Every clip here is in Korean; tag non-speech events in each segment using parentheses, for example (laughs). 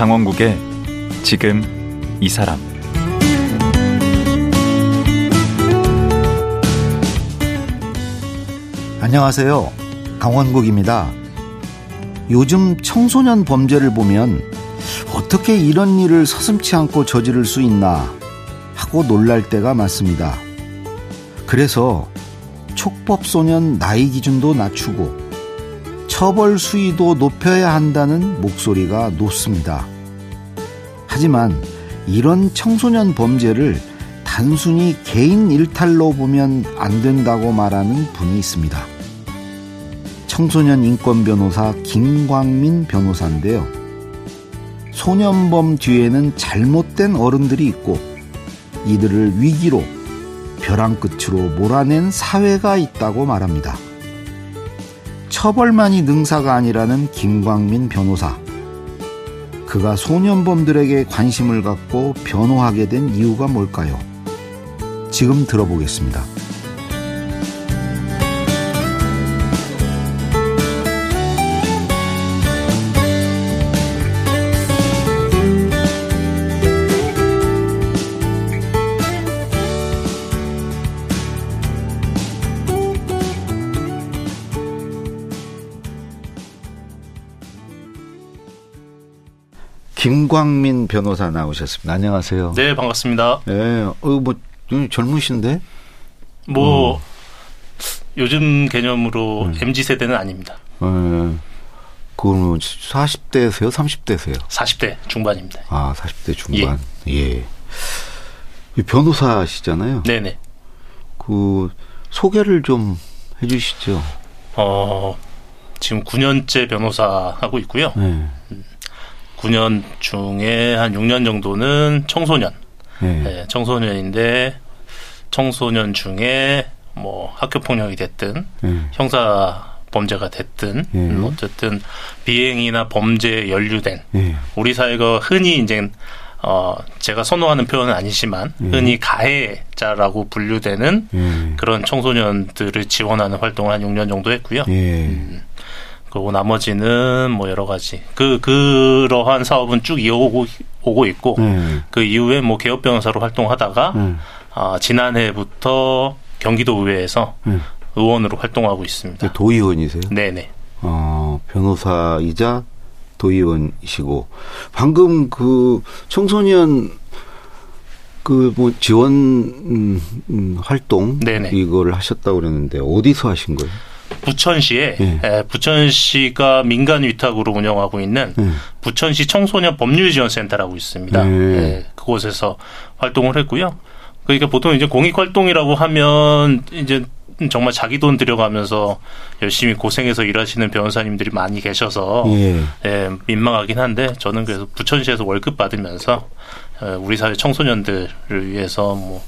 강원국의 지금 이 사람 안녕하세요. 강원국입니다. 요즘 청소년 범죄를 보면 어떻게 이런 일을 서슴치 않고 저지를 수 있나 하고 놀랄 때가 많습니다. 그래서 촉법소년 나이 기준도 낮추고 처벌 수위도 높여야 한다는 목소리가 높습니다. 하지만 이런 청소년 범죄를 단순히 개인 일탈로 보면 안 된다고 말하는 분이 있습니다. 청소년 인권 변호사 김광민 변호사인데요. 소년범 뒤에는 잘못된 어른들이 있고 이들을 위기로 벼랑 끝으로 몰아낸 사회가 있다고 말합니다. 처벌만이 능사가 아니라는 김광민 변호사. 그가 소년범들에게 관심을 갖고 변호하게 된 이유가 뭘까요? 지금 들어보겠습니다. 김광민 변호사 나오셨습니다. 안녕하세요. 네, 반갑습니다. 네, 어, 뭐, 젊으신데? 뭐, 어. 요즘 개념으로 음. MZ 세대는 아닙니다. 네. 그거는 40대세요? 30대세요? 40대 중반입니다. 아, 40대 중반. 예. 예. 변호사시잖아요. 네네. 그, 소개를 좀 해주시죠. 어, 지금 9년째 변호사 하고 있고요. 네. 9년 중에 한 6년 정도는 청소년. 네. 네, 청소년인데 청소년 중에 뭐 학교 폭력이 됐든 네. 형사 범죄가 됐든 네. 어쨌든 비행이나 범죄에 연루된 네. 우리 사회가 흔히 이제 어 제가 선호하는 표현은 아니지만 네. 흔히 가해자라고 분류되는 그런 청소년들을 지원하는 활동을 한 6년 정도 했고요. 음. 그리고 나머지는 뭐 여러 가지 그 그러한 사업은 쭉 이어오고 오고 있고 음. 그 이후에 뭐 개업 변호사로 활동하다가 음. 아, 지난해부터 경기도 의회에서 음. 의원으로 활동하고 있습니다. 네, 도의원이세요? 네네. 어, 변호사이자 도의원이시고 방금 그 청소년 그 뭐 지원 음, 음, 활동 네네. 이걸 하셨다고 그랬는데 어디서 하신 거예요? 부천시에 예. 에, 부천시가 민간 위탁으로 운영하고 있는 예. 부천시 청소년 법률 지원센터라고 있습니다. 예. 예, 그곳에서 활동을 했고요. 그러니까 보통 이제 공익 활동이라고 하면 이제 정말 자기 돈 들여가면서 열심히 고생해서 일하시는 변호사님들이 많이 계셔서 예. 예, 민망하긴 한데 저는 그래서 부천시에서 월급 받으면서 우리 사회 청소년들을 위해서 뭐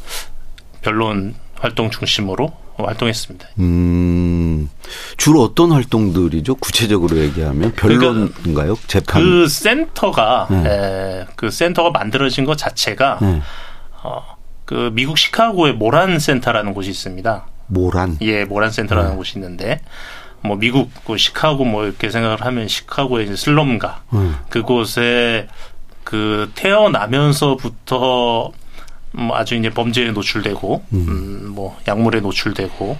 변론 활동 중심으로 활동했습니다. 음, 주로 어떤 활동들이죠? 구체적으로 얘기하면 변론인가요? 그러니까 재판? 그 센터가 네. 에, 그 센터가 만들어진 것 자체가 네. 어, 그 미국 시카고의 모란 센터라는 곳이 있습니다. 모란? 예, 모란 센터라는 네. 곳이 있는데 뭐 미국 그 시카고 뭐 이렇게 생각을 하면 시카고의 슬럼가 음. 그곳에 그 태어나면서부터 뭐 아주 이제 범죄에 노출되고 음. 음, 뭐 약물에 노출되고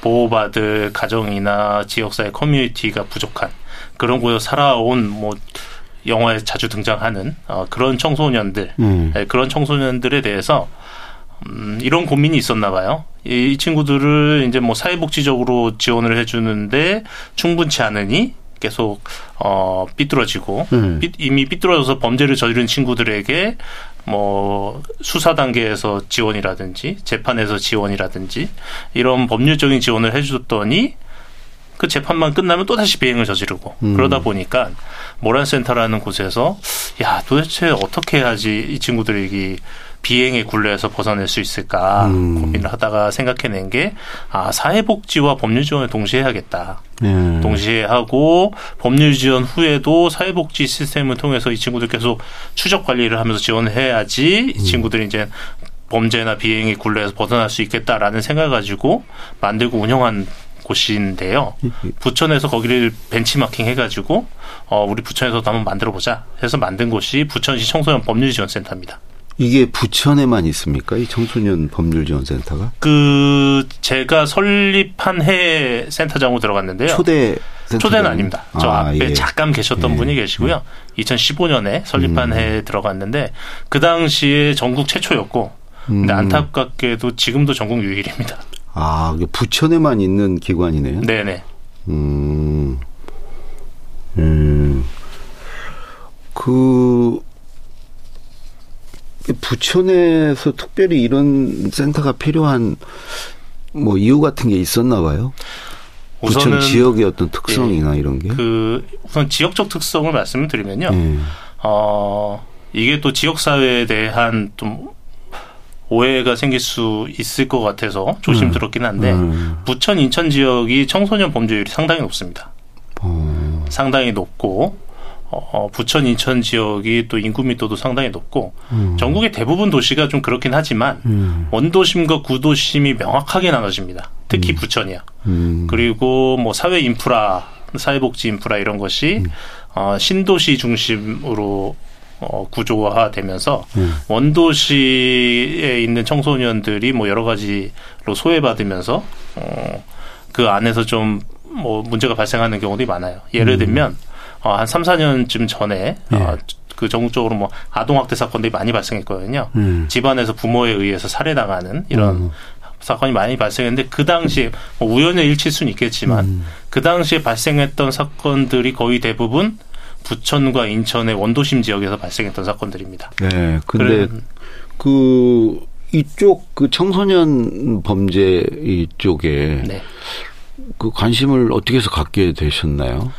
보호받을 가정이나 지역사회 커뮤니티가 부족한 그런 곳에 살아온 뭐 영화에 자주 등장하는 어, 그런 청소년들 음. 네, 그런 청소년들에 대해서 음, 이런 고민이 있었나 봐요. 이, 이 친구들을 이제 뭐 사회복지적으로 지원을 해주는데 충분치 않으니 계속 어 삐뚤어지고 음. 삐, 이미 삐뚤어져서 범죄를 저지른 친구들에게 뭐 수사 단계에서 지원이라든지 재판에서 지원이라든지 이런 법률적인 지원을 해줬더니 그 재판만 끝나면 또 다시 비행을 저지르고 음. 그러다 보니까 모란센터라는 곳에서 야 도대체 어떻게 해야지 이 친구들이 비행의 굴레에서 벗어날 수 있을까 음. 고민을 하다가 생각해낸 게 아, 사회복지와 법률 지원을 동시에 해야겠다. 네. 동시에 하고 법률 지원 후에도 사회복지 시스템을 통해서 이 친구들 계속 추적 관리를 하면서 지원을 해야지 이 음. 친구들이 이제 범죄나 비행의 굴레에서 벗어날 수 있겠다라는 생각을 가지고 만들고 운영한 곳인데요. 부천에서 거기를 벤치마킹 해가지고 어 우리 부천에서도 한번 만들어 보자 해서 만든 곳이 부천시 청소년 법률지원센터입니다. 이게 부천에만 있습니까? 이 청소년 법률 지원 센터가? 그 제가 설립한 해 센터장으로 들어갔는데요. 초대 초대는 아닙니다. 저 아, 앞에 예. 잠깐 계셨던 예. 분이 계시고요. 2015년에 설립한 음. 해에 들어갔는데 그 당시에 전국 최초였고 근데 음. 안타깝게도 지금도 전국 유일입니다. 아, 부천에만 있는 기관이네요. 네 네. 음, 음, 그, 부천에서 특별히 이런 센터가 필요한 뭐 이유 같은 게 있었나 봐요. 부천 지역의 어떤 특성이나 이런 게. 그 우선 지역적 특성을 말씀을 드리면요. 예. 어 이게 또 지역 사회에 대한 좀 오해가 생길 수 있을 것 같아서 조심스럽긴 한데 음. 부천 인천 지역이 청소년 범죄율이 상당히 높습니다. 어, 상당히 높고 어, 부천 인천 지역이 또 인구密도도 상당히 높고 음. 전국의 대부분 도시가 좀 그렇긴 하지만 음. 원도심과 구도심이 명확하게 나눠집니다. 특히 부천이요. 음. 그리고 뭐 사회 인프라, 사회복지 인프라 이런 것이 음. 어, 신도시 중심으로 어, 구조화되면서 음. 원도시에 있는 청소년들이 뭐 여러 가지로 소외받으면서 어, 그 안에서 좀 뭐 문제가 발생하는 경우들이 많아요. 예를 들면 어, 한 3, 4년쯤 전에 음. 예. 어, 그 전국적으로 뭐 아동학대 사건들이 많이 발생했거든요. 음. 집안에서 부모에 의해서 살해당하는 이런 음. 사건이 많이 발생했는데 그 당시에 뭐 우연의 일치일 수는 있겠지만 음. 그 당시에 발생했던 사건들이 거의 대부분 부천과 인천의 원도심 지역에서 발생했던 사건들입니다. 네. 근데 그 이쪽 그 청소년 범죄 이쪽에 네. 그 관심을 어떻게 해서 갖게 되셨나요?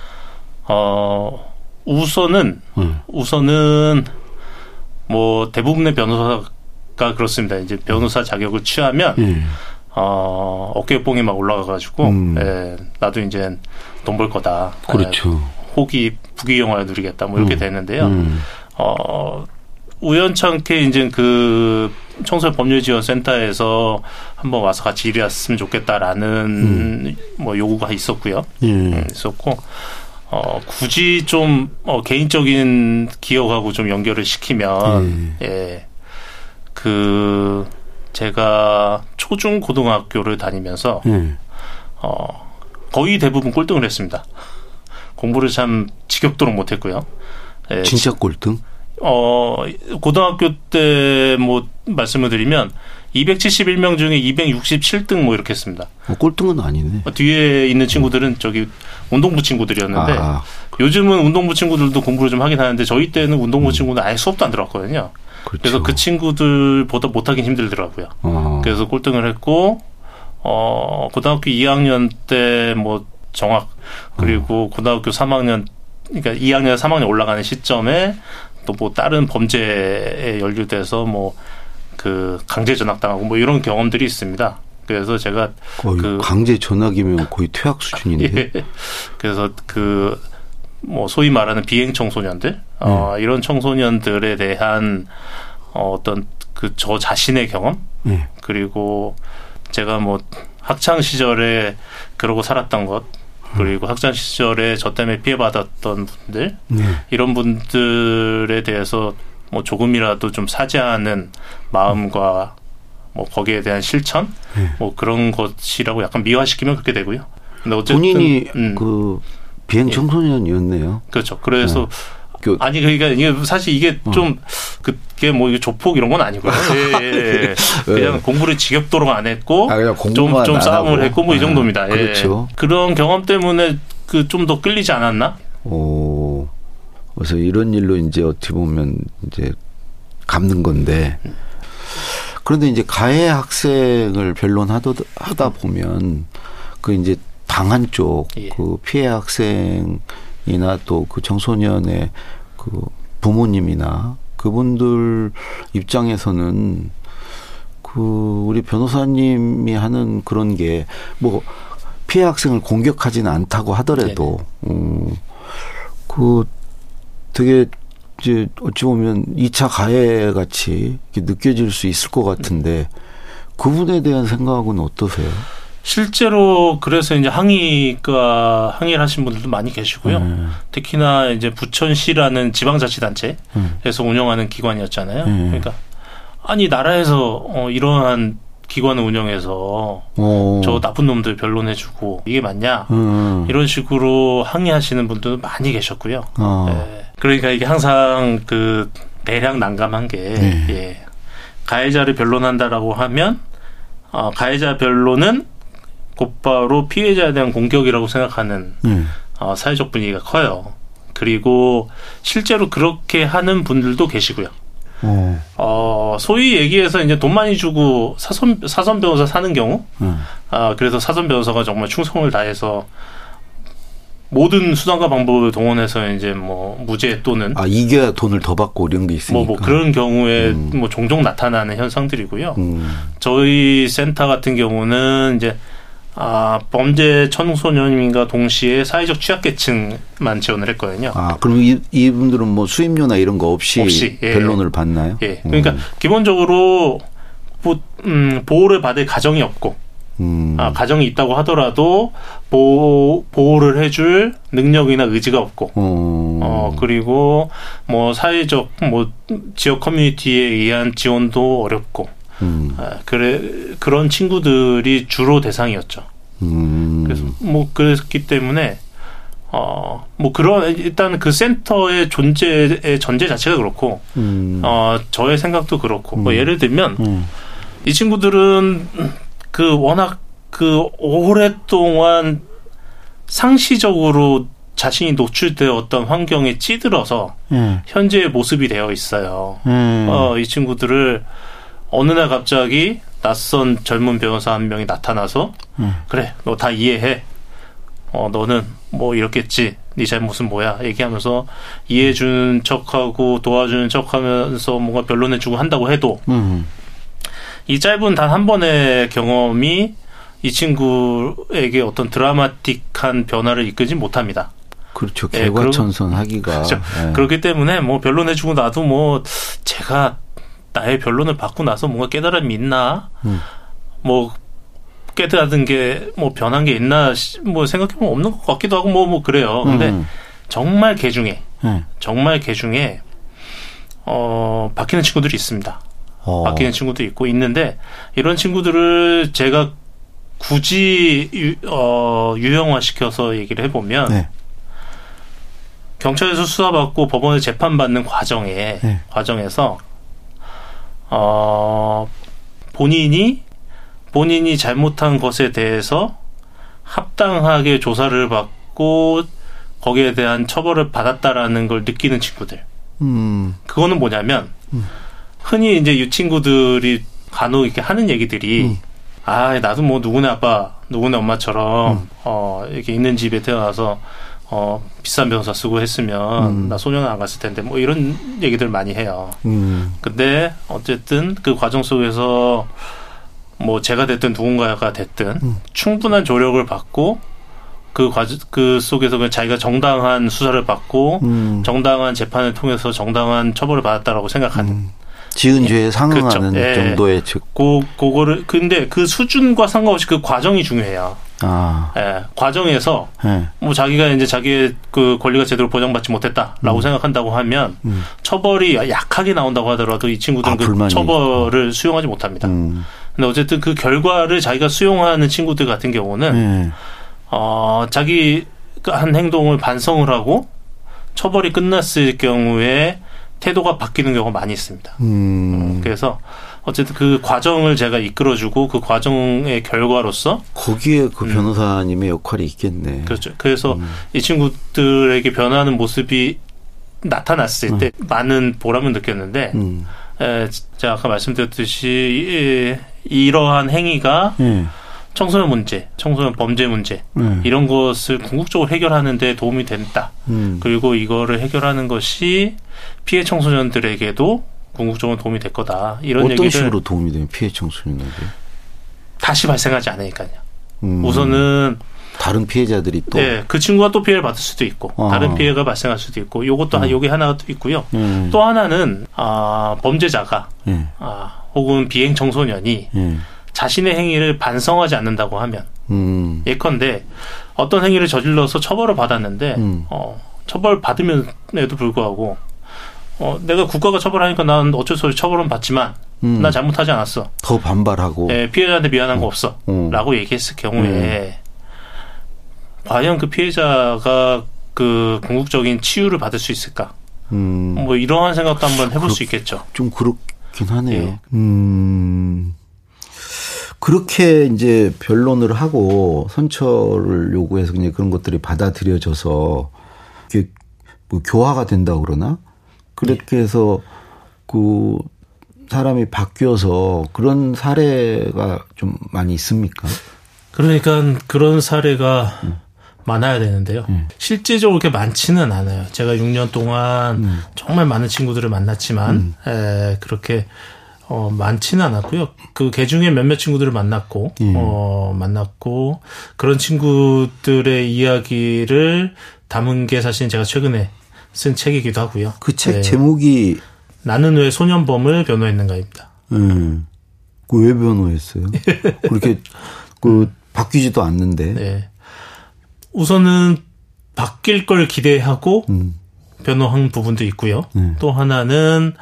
어 우선은 음. 우선은 뭐 대부분의 변호사가 그렇습니다. 이제 변호사 자격을 취하면 예. 어 어깨뽕이 막 올라가가지고 음. 예, 나도 이제 돈 벌 거다. 그렇죠. 예, 호기 부귀영화를 누리겠다. 뭐 이렇게 음. 되는데요. 음. 어, 우연찮게 이제 그 청소년 법률 지원 센터에서 한번 와서 같이 일했으면 좋겠다라는 뭐 요구가 있었고요. 예. 음, 있었고, 어, 굳이 좀, 어, 개인적인 기억하고 좀 연결을 시키면, 예, 그, 제가 초중 고등학교를 다니면서, 예. 어, 거의 대부분 꼴등을 했습니다. 공부를 참 지겹도록 못했고요. 예, 진짜 꼴등? 어, 고등학교 때 뭐 말씀을 드리면 271명 중에 267등 뭐 이렇게 했습니다. 어, 꼴등은 아니네. 어, 뒤에 있는 친구들은 저기 운동부 친구들이었는데 아, 요즘은 운동부 친구들도 공부를 좀 하긴 하는데 저희 때는 운동부 친구는 아예 수업도 안 들어갔거든요. 그렇죠. 그래서 그 친구들보다 못하긴 힘들더라고요. 어. 그래서 꼴등을 했고 어 고등학교 2학년 때 뭐 정학 그리고 고등학교 3학년 그러니까 2학년 3학년 올라가는 시점에 또 뭐 다른 범죄에 연루돼서 뭐 그 강제 전학당하고 뭐 이런 경험들이 있습니다. 그래서 제가 그- 강제 전학이면 거의 퇴학 수준인데. (laughs) 예. 그래서 그 뭐 소위 말하는 비행 청소년들 어 이런 청소년들에 대한 어 어떤 그 저 자신의 경험 예. 그리고 제가 뭐 학창 시절에 그러고 살았던 것 그리고 학창 시절에 저 때문에 피해받았던 분들 네. 이런 분들에 대해서 뭐 조금이라도 좀 사죄하는 마음과 뭐 거기에 대한 실천 네. 뭐 그런 것이라고 약간 미화시키면 그렇게 되고요. 근데 어쨌든 본인이 음, 그 비행 청소년이었네요. 그렇죠. 그래서 교- 아니 그러니까 이게 사실 이게 어. 좀 그게 뭐 조폭 이런 건 아니고요. (laughs) 예, 예, 예. 그냥 공부를 지겹도록 안 했고 아, 그냥 좀 싸움을 하고. 했고 뭐이 아, 정도입니다. 예. 그렇죠. 그런 경험 때문에 그 좀 더 끌리지 않았나? 오. 그래서 이런 일로 이제 어떻게 보면 이제 갚는 건데. 그런데 이제 가해 학생을 변론하다 하다 보면 그 이제 당한 쪽 예. 그 피해 학생이나 또 그 청소년의 그 부모님이나 그분들 입장에서는 그 우리 변호사님이 하는 그런 게 뭐 피해 학생을 공격하지는 않다고 하더라도 음, 그 되게 이제 어찌 보면 2차 가해 같이 느껴질 수 있을 것 같은데 그분에 대한 생각은 어떠세요? 실제로 그래서 이제 항의가 항의를 하신 분들도 많이 계시고요. 음. 특히나 이제 부천시라는 지방자치단체에서 음. 운영하는 기관이었잖아요. 음. 그러니까 아니 나라에서 어, 이러한 기관을 운영해서 오. 저 나쁜 놈들 변론해주고 이게 맞냐 음. 이런 식으로 항의하시는 분들도 많이 계셨고요. 어. 예. 그러니까 이게 항상 그 대량 난감한 게 네. 예. 가해자를 변론한다라고 하면 어, 가해자 변론은 곧바로 피해자에 대한 공격이라고 생각하는 음. 어, 사회적 분위기가 커요. 그리고 실제로 그렇게 하는 분들도 계시고요. 어. 어, 소위 얘기해서 이제 돈 많이 주고 사선, 사선 변호사 사는 경우, 음. 아, 그래서 사선 변호사가 정말 충성을 다해서 모든 수단과 방법을 동원해서 이제 뭐 무죄 또는 아 이겨야 돈을 더 받고 이런 게 있으니까. 뭐, 뭐 그런 경우에 음. 뭐 종종 나타나는 현상들이고요. 음. 저희 센터 같은 경우는 이제 아, 범죄 청소년임과 동시에 사회적 취약계층만 지원을 했거든요. 아 그럼 이, 이분들은 뭐 수임료나 이런 거 없이, 없이, 예. 변론을 받나요? 예. 그러니까 음. 기본적으로 보, 음, 보호를 받을 가정이 없고 음. 아, 가정이 있다고 하더라도 보호, 보호를 해줄 능력이나 의지가 없고 어. 어 그리고 뭐 사회적 뭐 지역 커뮤니티에 의한 지원도 어렵고 음. 아, 그래 그런 친구들이 주로 대상이었죠. 음. 그래서 뭐 그랬기 때문에 어 뭐 그런 일단 그 센터의 존재의 전제 자체가 그렇고 음. 어 저의 생각도 그렇고 뭐 예를 들면 음. 이 친구들은 그 워낙 그 오랫동안 상시적으로 자신이 노출되어 어떤 환경에 찌들어서 예. 현재의 모습이 되어 있어요. 음. 어, 이 친구들을 어느 날 갑자기 낯선 젊은 변호사 한 명이 나타나서 음. 그래 너 다 이해해. 어 너는 뭐 이렇겠지. 네 잘못은 뭐야 얘기하면서 이해해 주는 척하고 도와주는 척하면서 뭔가 변론해 주고 한다고 해도 음. 이 짧은 단 한 번의 경험이 이 친구에게 어떤 드라마틱한 변화를 이끌지 못합니다. 그렇죠. 예, 개과천선하기가. (laughs) 그렇죠. 예. 그렇기 때문에 뭐 변론해주고 나도 뭐 제가 나의 변론을 받고 나서 뭔가 깨달음이 있나 음. 뭐 깨달은 게 뭐 변한 게 있나 시- 뭐 생각해보면 없는 것 같기도 하고 뭐뭐 그래요. 근데 음. 정말 개 중에 예. 정말 개 중에 어 바뀌는 친구들이 있습니다. 어. 바뀌는 친구도 있고 있는데 이런 친구들을 제가 굳이 유, 어, 유형화 시켜서 얘기를 해보면 네. 경찰에서 수사받고 법원에 재판받는 과정에 네. 과정에서 어 본인이 본인이 잘못한 것에 대해서 합당하게 조사를 받고 거기에 대한 처벌을 받았다라는 걸 느끼는 친구들. 음. 그거는 뭐냐면 흔히 이제 이 친구들이 간혹 이렇게 하는 얘기들이 음. 아 나도 뭐 누구네 아빠 누구네 엄마처럼 어 이렇게 있는 집에 태어나서 어 비싼 변호사 쓰고 했으면 음. 나 소년 안 갔을 텐데 뭐 이런 얘기들 많이 해요. 음. 근데 어쨌든 그 과정 속에서 뭐 제가 됐든 누군가가 됐든 음. 충분한 조력을 받고 그 과정 그 속에서 그냥 자기가 정당한 수사를 받고 음. 정당한 재판을 통해서 정당한 처벌을 받았다라고 생각하는 음. 지은 죄에 상응하는 그렇죠. 예. 정도의 즉. 고 그거를 근데 그 수준과 상관없이 그 과정이 중요해요. 아. 예, 과정에서 예. 뭐 자기가 이제 자기의 그 권리가 제대로 보장받지 못했다라고 생각한다고 하면 음. 처벌이 약하게 나온다고 하더라도 이 친구들은 아, 그 처벌을 수용하지 못합니다. 음. 근데 어쨌든 그 결과를 자기가 수용하는 친구들 같은 경우는 예. 어 자기 그한 행동을 반성을 하고 처벌이 끝났을 경우에 태도가 바뀌는 경우가 많이 있습니다. 음. 그래서 어쨌든 그 과정을 제가 이끌어주고 그 과정의 결과로서 거기에 그 변호사님의 역할이 있겠네. 음. 그렇죠. 그래서 음. 이 친구들에게 변하는 모습이 나타났을 때 많은 보람을 느꼈는데 음. 에, 제가 아까 말씀드렸듯이 이, 이러한 행위가 예. 청소년 문제, 청소년 범죄 문제 음. 이런 것을 궁극적으로 해결하는 데 도움이 된다. 음. 그리고 이거를 해결하는 것이 피해 청소년들에게도 궁극적으로 도움이 될 거다. 이런 어떤 얘기를 식으로 도움이 되면 피해 청소년에게? 다시 발생하지 않으니까요. 음. 우선은 다른 피해자들이 또 예, 그 친구가 또 피해를 받을 수도 있고 어. 다른 피해가 발생할 수도 있고 요것도 한 요게 하나가 또 있고요. 음. 또 하나는 아, 범죄자가 예. 아, 혹은 비행 청소년이 예. 자신의 행위를 반성하지 않는다고 하면 음. 예컨대 어떤 행위를 저질러서 처벌을 받았는데 음. 어, 처벌 받으면에도 불구하고 어, 내가 국가가 처벌하니까 난 어쩔 수 없이 처벌은 받지만 음. 난 잘못하지 않았어. 더 반발하고. 예, 피해자한테 미안한 거 없어. 음. 라고 얘기했을 경우에 과연 그 피해자가 그 궁극적인 치유를 받을 수 있을까? 음. 뭐 이러한 생각도 한번 해볼 그렇- 수 있겠죠. 좀 그렇긴 하네요. 예. 음. 그렇게 이제 변론을 하고 선처를 요구해서 그냥 그런 것들이 받아들여져서 이게 뭐 교화가 된다 그러나 그렇게 해서 그 사람이 바뀌어서 그런 사례가 좀 많이 있습니까? 그러니까 그런 사례가 많아야 되는데요. 음. 실제적으로 그렇게 많지는 않아요. 제가 6년 동안 음. 정말 많은 친구들을 만났지만 에, 그렇게 어, 많지는 않았고요. 그 개 중에 몇몇 친구들을 만났고 예. 어, 만났고 그런 친구들의 이야기를 담은 게 사실 제가 최근에 쓴 책이기도 하고요. 그책 네. 제목이 나는 왜 소년범을 변호했는가입니다. 음. 그왜 변호했어요? (laughs) 그렇게 그 바뀌지도 않는데. 네. 우선은 바뀔 걸 기대하고 음. 변호한 부분도 있고요. 네. 또 하나는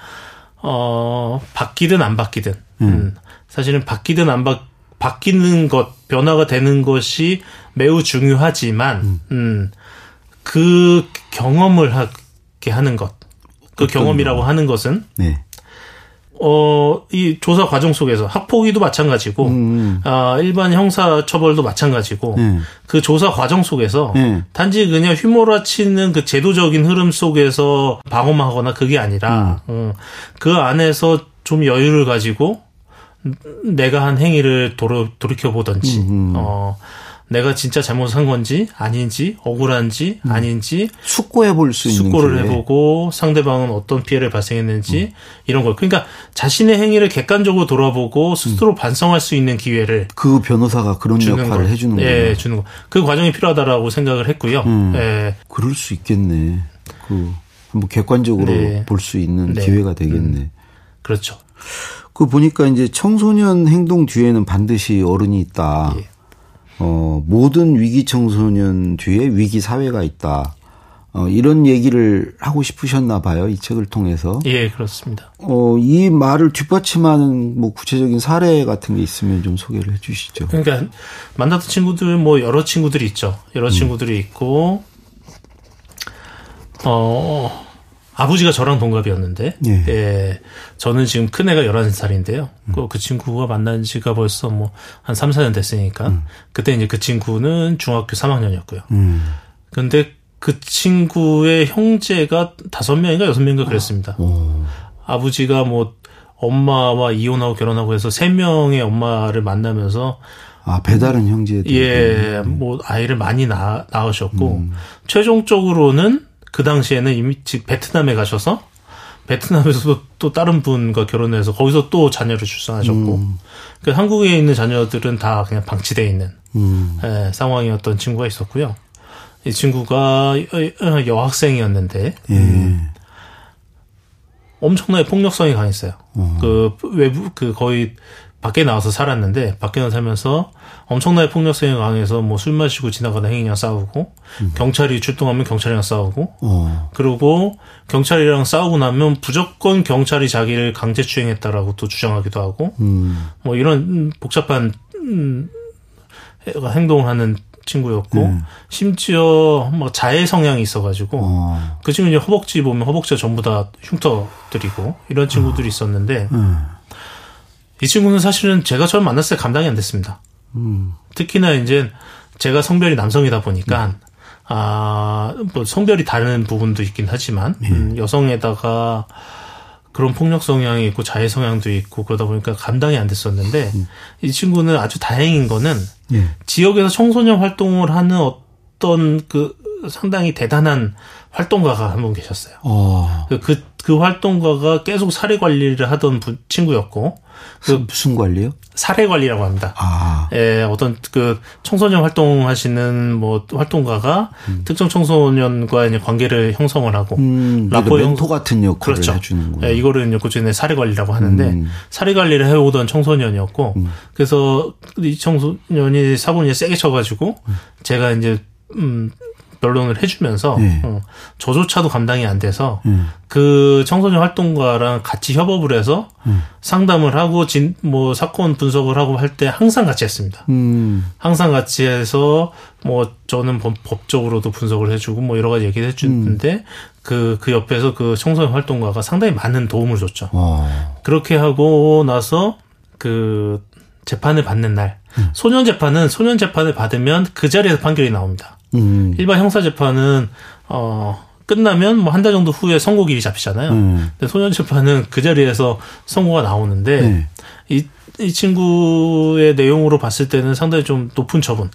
어 바뀌든 안 바뀌든 음, 사실은 바뀌든 안 바, 바뀌는 것 변화가 되는 것이 매우 중요하지만 음, 그 경험을 하게 하는 것. 그 경험이라고 경험? 하는 것은 네. 어, 이 조사 과정 속에서 학폭위도 마찬가지고, 음. 아, 일반 형사 처벌도 마찬가지고, 네. 그 조사 과정 속에서 네. 단지 그냥 휘몰아치는 그 제도적인 흐름 속에서 방어하거나 그게 아니라, 음, 그 안에서 좀 여유를 가지고 내가 한 행위를 도로, 돌이켜보던지, 음. 어, 내가 진짜 잘못한 건지 아닌지 억울한지 아닌지 숙고해 볼 수 있는 숙고를 기회. 해보고 상대방은 어떤 피해를 발생했는지 이런 걸 그러니까 자신의 행위를 객관적으로 돌아보고 스스로 반성할 수 있는 기회를 그 변호사가 그런 주는 역할을 거. 해주는 예, 거예요. 주는 거. 그 과정이 필요하다라고 생각을 했고요. 음. 예, 그럴 수 있겠네. 그 한번 객관적으로 네. 볼수 있는 네. 기회가 되겠네. 그렇죠. 그 보니까 이제 청소년 행동 뒤에는 반드시 어른이 있다. 예. 어, 모든 위기 청소년 뒤에 위기 사회가 있다. 어, 이런 얘기를 하고 싶으셨나 봐요. 이 책을 통해서. 예, 그렇습니다. 어, 이 말을 뒷받침하는 뭐 구체적인 사례 같은 게 있으면 좀 소개를 해 주시죠. 그러니까 만났던 친구들 뭐 여러 친구들이 있죠. 여러 친구들이 있고 어 아버지가 저랑 동갑이었는데 예. 예. 저는 지금 큰애가 11살인데요. 그, 그 친구가 만난 지가 벌써 뭐 한 3, 4년 됐으니까 그때 이제 그 친구는 중학교 3학년이었고요. 음. 근데 그 친구의 형제가 다섯 명인가 여섯 명인가 그랬습니다. 오. 아버지가 뭐 엄마와 이혼하고 결혼하고 해서 세 명의 엄마를 만나면서 아, 배다른 형제들. 예, 뭐 아이를 많이 낳, 낳으셨고 최종적으로는 그 당시에는 이미 지- 베트남에 가셔서 베트남에서도 또 다른 분과 결혼해서 거기서 또 자녀를 출산하셨고 그러니까 한국에 있는 자녀들은 다 그냥 방치돼 있는 음. 예, 상황이었던 친구가 있었고요. 이 친구가 여- 여학생이었는데 예. 엄청나게 폭력성이 강했어요. 그 외부 그 거의 밖에 나와서 살았는데 밖에 나와 살면서 엄청나게 폭력성이 강해서 뭐 술 마시고 지나가다 행인이랑 싸우고 경찰이 출동하면 경찰이랑 싸우고 어. 그리고 경찰이랑 싸우고 나면 무조건 경찰이 자기를 강제 추행했다라고 또 주장하기도 하고 음. 뭐 이런 음, 복잡한 음, 행동을 하는 친구였고 심지어 막 자해 성향이 있어가지고 어. 그 친구 이제 허벅지 보면 허벅지가 전부 다 흉터들이고 이런 친구들이 있었는데 음. 이 친구는 사실은 제가 처음 만났을 때 감당이 안 됐습니다. 음. 특히나 이제 제가 성별이 남성이다 보니까 아, 뭐 성별이 다른 부분도 있긴 하지만 음, 여성에다가 그런 폭력 성향이 있고 자해 성향도 있고 그러다 보니까 감당이 안 됐었는데 이 친구는 아주 다행인 거는 예. 지역에서 청소년 활동을 하는 어떤 그 상당히 대단한 활동가가 한 분 계셨어요. 어. 그, 그, 그 활동가가 계속 사례 관리를 하던 분, 친구였고, 그 무슨 관리요? 사례 관리라고 합니다. 아. 예, 어떤 그 청소년 활동하시는 뭐 활동가가 음. 특정 청소년과 이제 관계를 형성을 하고 음, 라포 멘토 형성- 같은 역할을 그렇죠. 해주는 거예요. 예, 이거를 이제 고전에 사례 관리라고 하는데 음. 사례 관리를 해오던 청소년이었고 그래서 이 청소년이 사고를 세게 쳐가지고 제가 이제 음 변론을 해주면서 네. 어, 저조차도 감당이 안 돼서 음. 그 청소년 활동가랑 같이 협업을 해서 음. 상담을 하고 진 뭐 사건 분석을 하고 할 때 항상 같이 했습니다. 음. 항상 같이 해서 뭐 저는 법, 법적으로도 분석을 해주고 뭐 여러 가지 얘기를 해주는데 그그 옆에서 그 청소년 활동가가 상당히 많은 도움을 줬죠. 어. 그렇게 하고 나서 그 재판을 받는 날 소년 재판은 소년 재판을 받으면 그 자리에서 판결이 나옵니다. 음. 일반 형사 재판은 어 끝나면 뭐 한 달 정도 후에 선고일이 잡히잖아요. 음. 근데 소년 재판은 그 자리에서 선고가 나오는데 네. 이, 이 친구의 내용으로 봤을 때는 상당히 좀 높은 처분.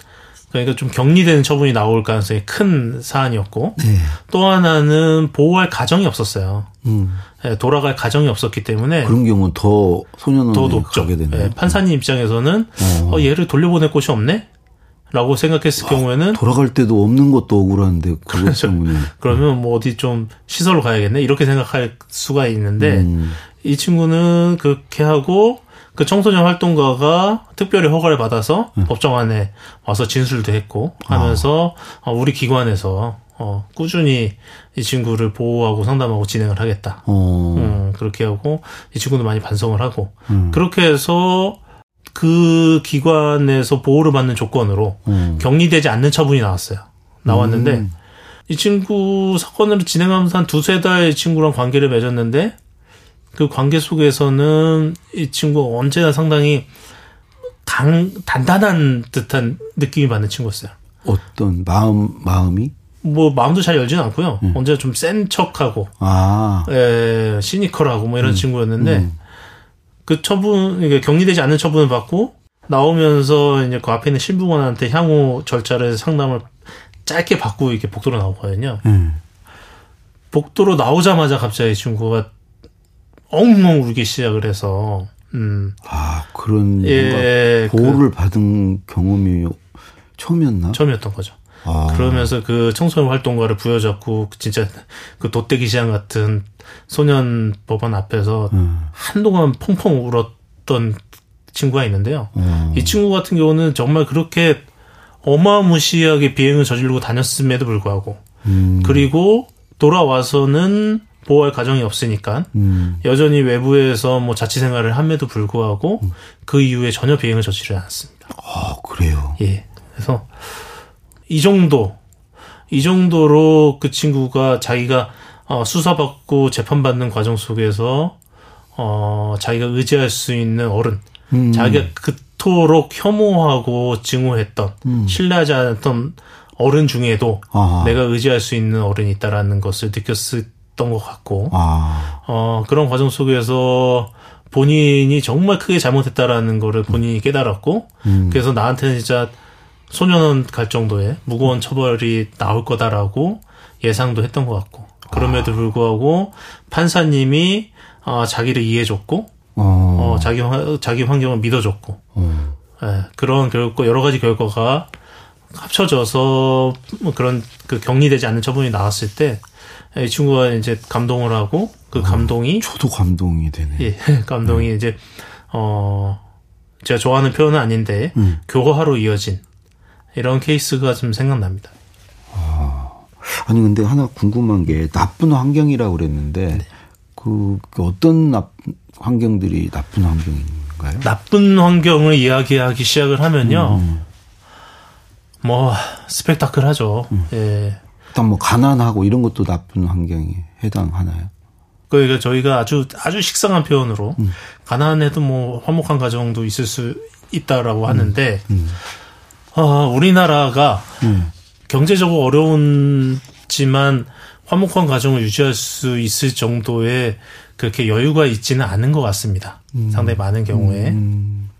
그러니까 좀 격리되는 처분이 나올 가능성이 큰 사안이었고 네. 또 하나는 보호할 가정이 없었어요. 음. 예, 돌아갈 가정이 없었기 때문에 그런 경우는 더 소년원에 더 높죠. 예, 판사님 입장에서는 어. 어, 얘를 돌려보낼 곳이 없네? 라고 생각했을 경우에는 돌아갈 때도 없는 것도 억울한데 그렇죠. (laughs) 그러면 뭐 어디 좀 시설로 가야겠네? 이렇게 생각할 수가 있는데 음. 이 친구는 그렇게 하고 그 청소년 활동가가 특별히 허가를 받아서 음. 법정안에 와서 진술도 했고 하면서 아. 어, 우리 기관에서 어, 꾸준히 이 친구를 보호하고 상담하고 진행을 하겠다. 어. 음, 그렇게 하고 이 친구도 많이 반성을 하고 음. 그렇게 해서 그 기관에서 보호를 받는 조건으로 음. 격리되지 않는 처분이 나왔어요. 나왔는데 음. 이 친구 사건을 진행하면서 한 두세 달 이 친구랑 관계를 맺었는데 그 관계 속에서는 이 친구 언제나 상당히 강, 단단한 듯한 느낌이 받는 친구였어요. 어떤 마음 마음이 뭐 마음도 잘 열지는 않고요. 음. 언제나 좀 센 척하고 아. 에, 시니컬하고 뭐 이런 친구였는데 음. 그 처분 이게 격리되지 않는 처분을 받고 나오면서 이제 그 앞에 있는 신부관한테 향후 절차를 상담을 짧게 받고 이렇게 복도로 나오거든요. 음. 복도로 나오자마자 갑자기 이 친구가 엉엉 울기 시작을 해서 음. 아 그런 예, 그 보호를 받은 경험이 처음이었나? 처음이었던 거죠. 아. 그러면서 그 청소년 활동가를 부여잡고 진짜 그 돗대기 시장 같은 소년 법원 앞에서 음. 한동안 펑펑 울었던 친구가 있는데요. 어. 이 친구 같은 경우는 정말 그렇게 어마무시하게 비행을 저지르고 다녔음에도 불구하고 음. 그리고 돌아와서는 보호할 가정이 없으니까 음. 여전히 외부에서 뭐 자취 생활을 함에도 불구하고 그 이후에 전혀 비행을 저지르지 않았습니다. 아 그래요. 예. 그래서 이 정도 이 정도로 그 친구가 자기가 어, 수사받고 재판받는 과정 속에서 어, 자기가 의지할 수 있는 어른, 음. 자기가 그토록 혐오하고 증오했던 음. 신뢰하지 않았던 어른 중에도 아하. 내가 의지할 수 있는 어른이 있다라는 것을 느꼈었던 것 같고 아. 어, 그런 과정 속에서 본인이 정말 크게 잘못했다라는 거를 본인이 깨달았고, 음. 그래서 나한테는 진짜 소년원 갈 정도의 무거운 처벌이 나올 거다라고 예상도 했던 것 같고, 그럼에도 불구하고 판사님이 어, 자기를 이해해줬고, 어. 어, 자기, 환- 자기 환경을 믿어줬고, 어. 예, 그런 결과, 여러 가지 결과가 합쳐져서 뭐 그런 그 격리되지 않는 처분이 나왔을 때, 이 친구가 이제 감동을 하고, 그 감동이 저도 감동이 되네. 예, (laughs) 감동이 이제 어 제가 좋아하는 표현은 아닌데 음. 교화로 이어진 이런 케이스가 좀 생각납니다. 아 니 근데 하나 궁금한 게 나쁜 환경이라고 그랬는데 그, 그 어떤 나, 환경들이 나쁜 환경인가요? 나쁜 환경을 이야기하기 시작을 하면요, 음. 뭐 스펙타클하죠. 예. 일단 뭐 가난하고 이런 것도 나쁜 환경에 해당하나요? 그러니까 저희가 아주 아주 식상한 표현으로 음. 가난해도 뭐 화목한 가정도 있을 수 있다라고 하는데 음. 어, 우리나라가 음. 경제적으로 어려운지만 화목한 가정을 유지할 수 있을 정도의 그렇게 여유가 있지는 않은 것 같습니다. 상당히 많은 경우에 음.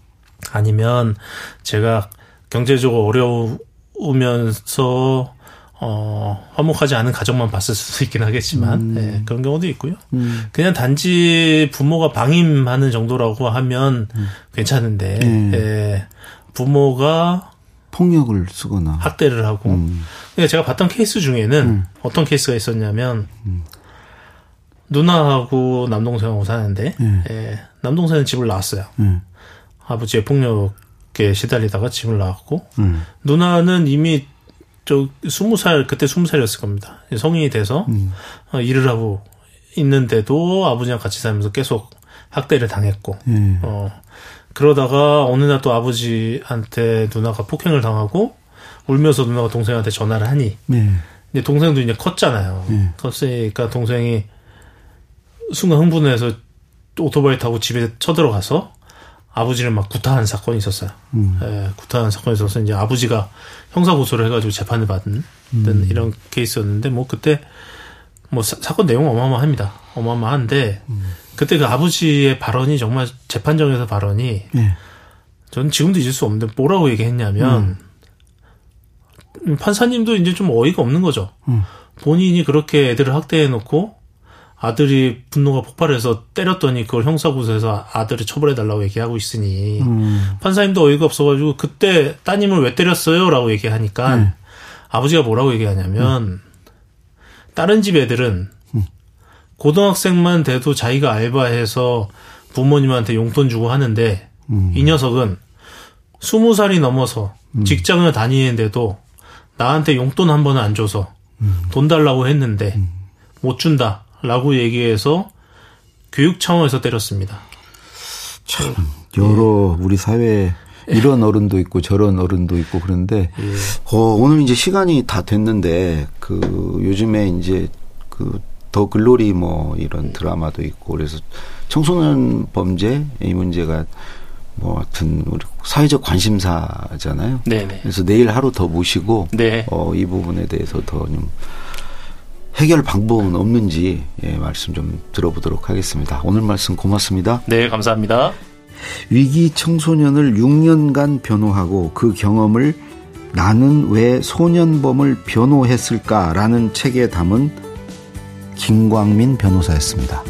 아니면 제가 경제적으로 어려우면서 어, 화목하지 않은 가정만 봤을 수도 있긴 하겠지만 예, 그런 경우도 있고요. 음. 그냥 단지 부모가 방임하는 정도라고 하면 괜찮은데 음. 예, 부모가 폭력을 쓰거나 학대를 하고. 음. 그러니까 제가 봤던 케이스 중에는 음. 어떤 케이스가 있었냐면 누나하고 남동생하고 사는데 음. 예, 남동생은 집을 나왔어요. 음. 아버지의 폭력에 시달리다가 집을 나왔고 음. 누나는 이미 저 스무 살 그때 스무 살이었을 겁니다. 성인이 돼서 음. 어, 일을 하고 있는데도 아버지랑 같이 살면서 계속 학대를 당했고 예. 어 그러다가 어느 날 또 아버지한테 누나가 폭행을 당하고 울면서 누나가 동생한테 전화를 하니 예. 근데 동생도 이제 컸잖아요. 예. 컸으니까 동생이 순간 흥분해서 오토바이 타고 집에 쳐들어가서 아버지를 막 구타한 사건이 있었어요. 음. 예, 구타한 사건이 있어서 이제 아버지가 형사 고소를 해가지고 재판을 받은 음. 이런 케이스였는데 뭐 그때 뭐 사, 건 내용 어마어마합니다. 어마어마한데 음. 그때 그 아버지의 발언이 정말 재판정에서 발언이 예. 저는 지금도 잊을 수 없는데 뭐라고 얘기했냐면 음, 판사님도 이제 좀 어이가 없는 거죠. 음. 본인이 그렇게 애들을 학대해 놓고 아들이 분노가 폭발해서 때렸더니 그걸 형사고소해서 아들을 처벌해 달라고 얘기하고 있으니 음. 판사님도 어이가 없어가지고 그때 따님을 왜 때렸어요라고 얘기하니까 네. 아버지가 뭐라고 얘기하냐면 다른 집 애들은 고등학생만 돼도 자기가 알바해서 부모님한테 용돈 주고 하는데 음. 이 녀석은 스무 살이 넘어서 직장을 다니는데도 나한테 용돈 한 번은 안 줘서 돈 달라고 했는데 못 준다라고 얘기해서 교육 차원에서 때렸습니다. 참 여러 우리 사회에 이런 어른도 있고 저런 어른도 있고 그런데 예. 어, 오늘 이제 시간이 다 됐는데 그 요즘에 이제 그 더 글로리 뭐 이런 드라마도 있고 그래서 청소년 범죄 이 문제가 뭐 하여튼 우리 사회적 관심사잖아요. 네네. 그래서 내일 하루 더 모시고 네. 어, 이 부분에 대해서 더 좀 해결 방법은 없는지 예, 말씀 좀 들어보도록 하겠습니다. 오늘 말씀 고맙습니다. 네, 감사합니다. 위기 청소년을 6년간 변호하고 그 경험을 나는 왜 소년범을 변호했을까라는 책에 담은 김광민 변호사였습니다.